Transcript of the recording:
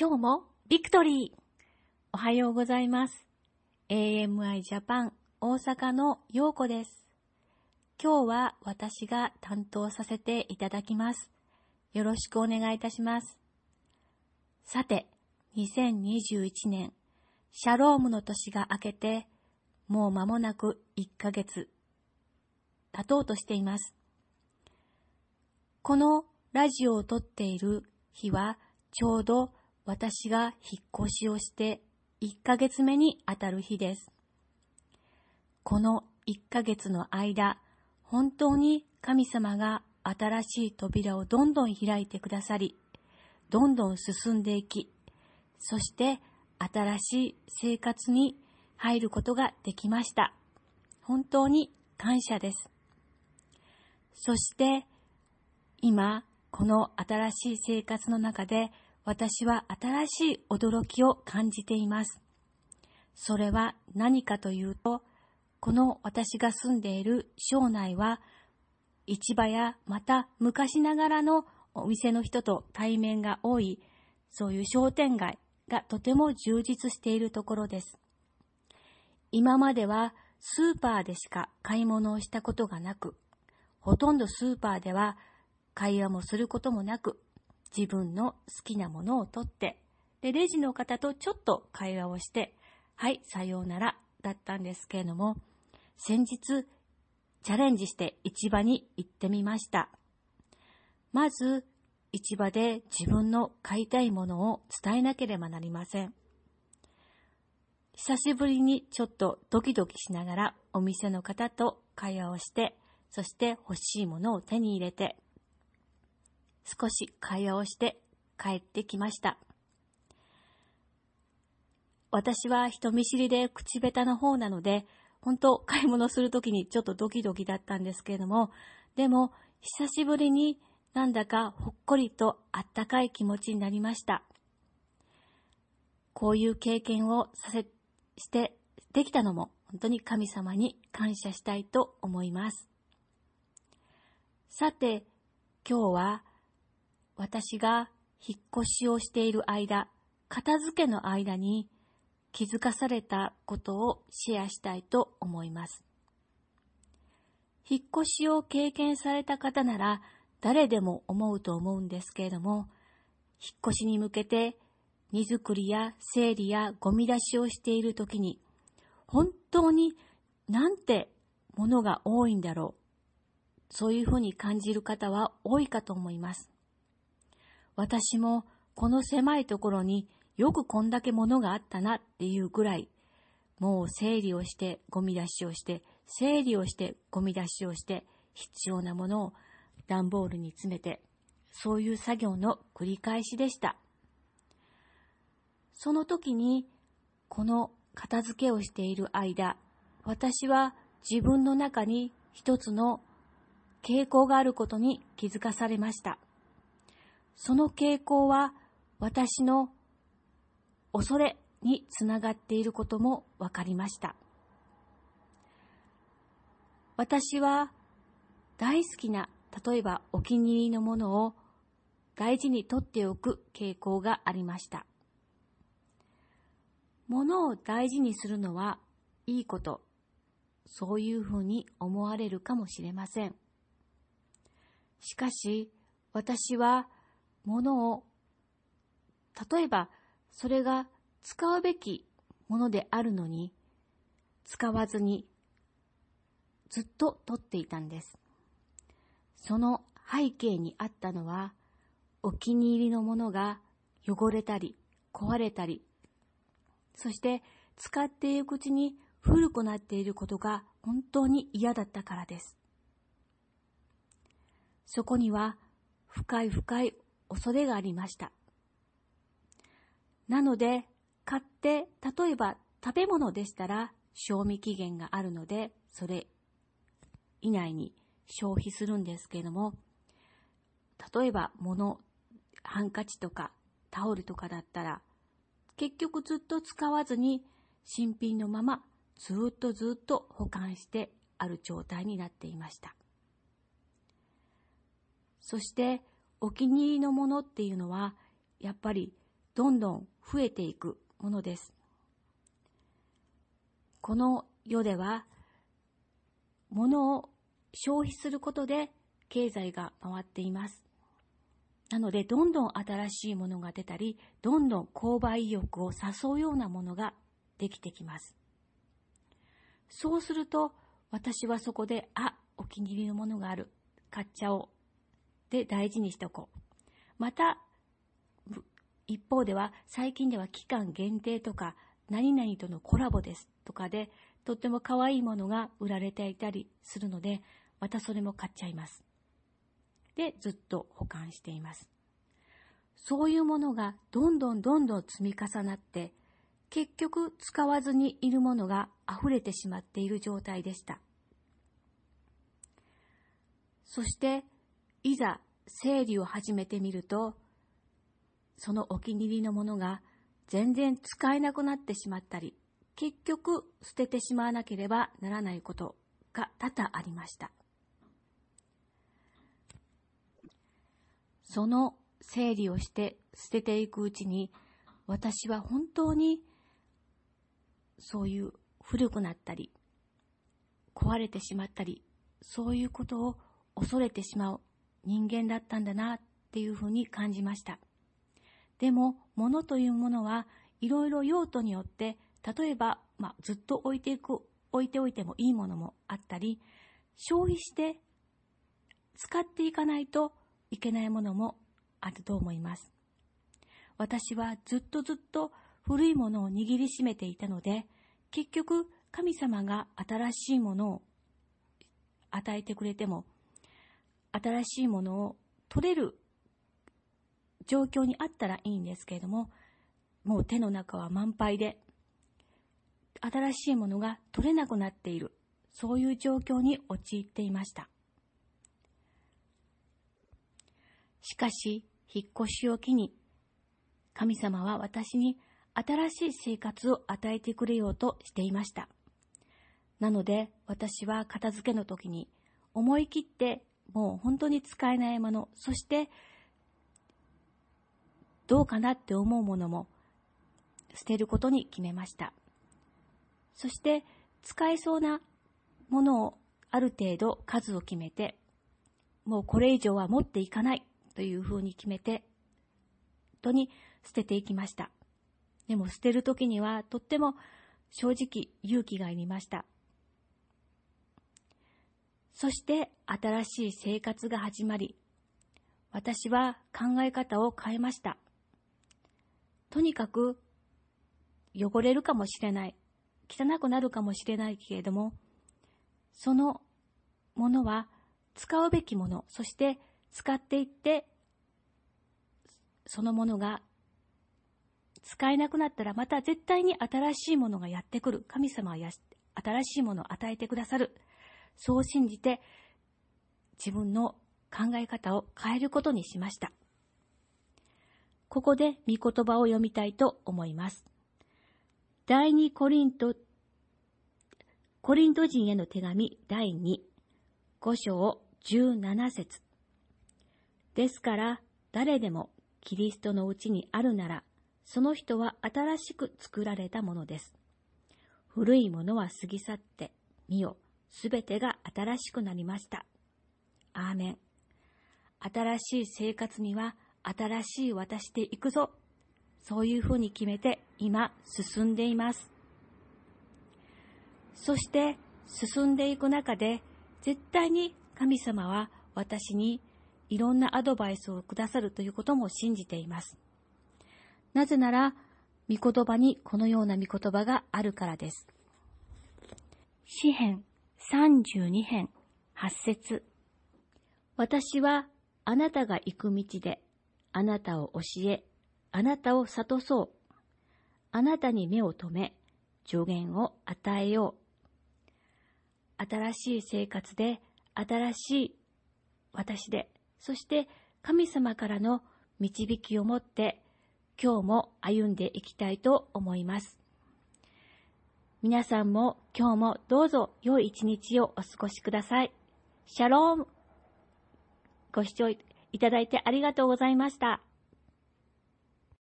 今日もビクトリーおはようございます。AMI ジャパン大阪の陽子です。今日は私が担当させていただきます。よろしくお願いいたします。さて、2021年、シャロームの年が明けて、もう間もなく1ヶ月、経とうとしています。このラジオを撮っている日は、ちょうど私が引っ越しをして1ヶ月目にあたる日です。この1ヶ月の間、本当に神様が新しい扉をどんどん開いてくださり、どんどん進んでいき、そして新しい生活に入ることができました。本当に感謝です。そして、今、この新しい生活の中で、私は新しい驚きを感じています。それは何かというと、この私が住んでいる省内は、市場やまた昔ながらのお店の人と対面が多い、そういう商店街がとても充実しているところです。今まではスーパーでしか買い物をしたことがなく、ほとんどスーパーでは会話もすることもなく、自分の好きなものを取って、で、レジの方とちょっと会話をして、はい、さようなら、だったんですけれども、先日、チャレンジして市場に行ってみました。まず、市場で自分の買いたいものを伝えなければなりません。久しぶりにちょっとドキドキしながらお店の方と会話をして、そして欲しいものを手に入れて、少し会話をして帰ってきました。私は人見知りで口下手な方なので、本当買い物するときにちょっとドキドキだったんですけれども、でも久しぶりになんだかほっこりとあったかい気持ちになりました。こういう経験をさせ、して、できたのも本当に神様に感謝したいと思います。さて、今日は私が引っ越しをしている間、片付けの間に気づかされたことをシェアしたいと思います。引っ越しを経験された方なら誰でも思うと思うんですけれども、引っ越しに向けて荷造りや整理やゴミ出しをしているときに、本当になんてものが多いんだろう。そういうふうに感じる方は多いかと思います。私もこの狭いところによくこんだけ物があったなっていうぐらい、もう整理をしてゴミ出しをして、整理をしてゴミ出しをして、必要なものを段ボールに詰めて、そういう作業の繰り返しでした。その時に、この片付けをしている間、私は自分の中に一つの傾向があることに気づかされました。その傾向は私の恐れにつながっていることも分かりました。私は大好きな、例えばお気に入りのものを大事に取っておく傾向がありました。物を大事にするのはいいこと、そういうふうに思われるかもしれません。しかし、私は物を、例えばそれが使うべきものであるのに、使わずにずっと取っていたんです。その背景にあったのは、お気に入りのものが汚れたり、壊れたり、そして使っていくうちに古くなっていることが本当に嫌だったからです。そこには深い深い恐れがありました。なので、買って、例えば食べ物でしたら賞味期限があるので、それ以内に消費するんですけれども、例えば物、ハンカチとかタオルとかだったら、結局ずっと使わずに新品のままずっとずっと保管してある状態になっていました。そしてお気に入りのものっていうのはやっぱりどんどん増えていくものです。この世では、物を消費することで経済が回っています。なので、どんどん新しいものが出たり、どんどん購買意欲を誘うようなものができてきます。そうすると、私はそこで、あ、お気に入りのものがある。買っちゃおう。で、大事にしとこう。また、一方では、最近では期間限定とか、何々とのコラボですとかで、とっても可愛いものが売られていたりするので、またそれも買っちゃいます。で、ずっと保管しています。そういうものがどんどんどんどん積み重なって、結局使わずにいるものが溢れてしまっている状態でした。そして、いざ整理を始めてみると、そのお気に入りのものが全然使えなくなってしまったり、結局捨ててしまわなければならないことが多々ありました。その整理をして捨てていくうちに、私は本当にそういう古くなったり、壊れてしまったり、そういうことを恐れてしまう人間だったんだなっていうふうに感じました。でも、物というものはいろいろ用途によって、例えば、まあ、ずっと置いていく、置いておいてもいいものもあったり、消費して使っていかないといけないものもあると思います。私はずっとずっと古いものを握りしめていたので、結局神様が新しいものを与えてくれても、新しいものを取れる状況にあったらいいんですけれども、もう手の中は満杯で、新しいものが取れなくなっている、そういう状況に陥っていました。しかし、引っ越しを機に、神様は私に新しい生活を与えてくれようとしていました。なので、私は片付けの時に思い切ってもう本当に使えないもの、そしてどうかなって思うものも捨てることに決めました。そして使えそうなものをある程度数を決めて、もうこれ以上は持っていかないというふうに決めて、とに捨てていきました。でも捨てるときにはとっても正直勇気がいりました。そして新しい生活が始まり、私は考え方を変えました。とにかく汚れるかもしれない。汚くなるかもしれないけれども、そのものは使うべきもの、そして使っていって、そのものが使えなくなったらまた絶対に新しいものがやってくる。神様はや新しいものを与えてくださる。そう信じて自分の考え方を変えることにしました。ここで御言葉を読みたいと思います。第二コリント、コリント人への手紙第2、5章17節ですから、誰でもキリストのうちにあるなら、その人は新しく作られたものです。古いものは過ぎ去って、見よ、すべてが新しくなりました。アーメン。新しい生活には新しい私で行くぞ。そういうふうに決めて今進んでいます。そして進んでいく中で絶対に神様は私にいろんなアドバイスをくださるということも信じています。なぜなら、御言葉にこのような御言葉があるからです。詩編32編8節私はあなたが行く道であなたを教え、あなたを諭そう。あなたに目を留め、助言を与えよう。新しい生活で、新しい私で、そして神様からの導きを持って、今日も歩んでいきたいと思います。皆さんも今日もどうぞ良い一日をお過ごしください。シャロームご視聴いただいてありがとうございました。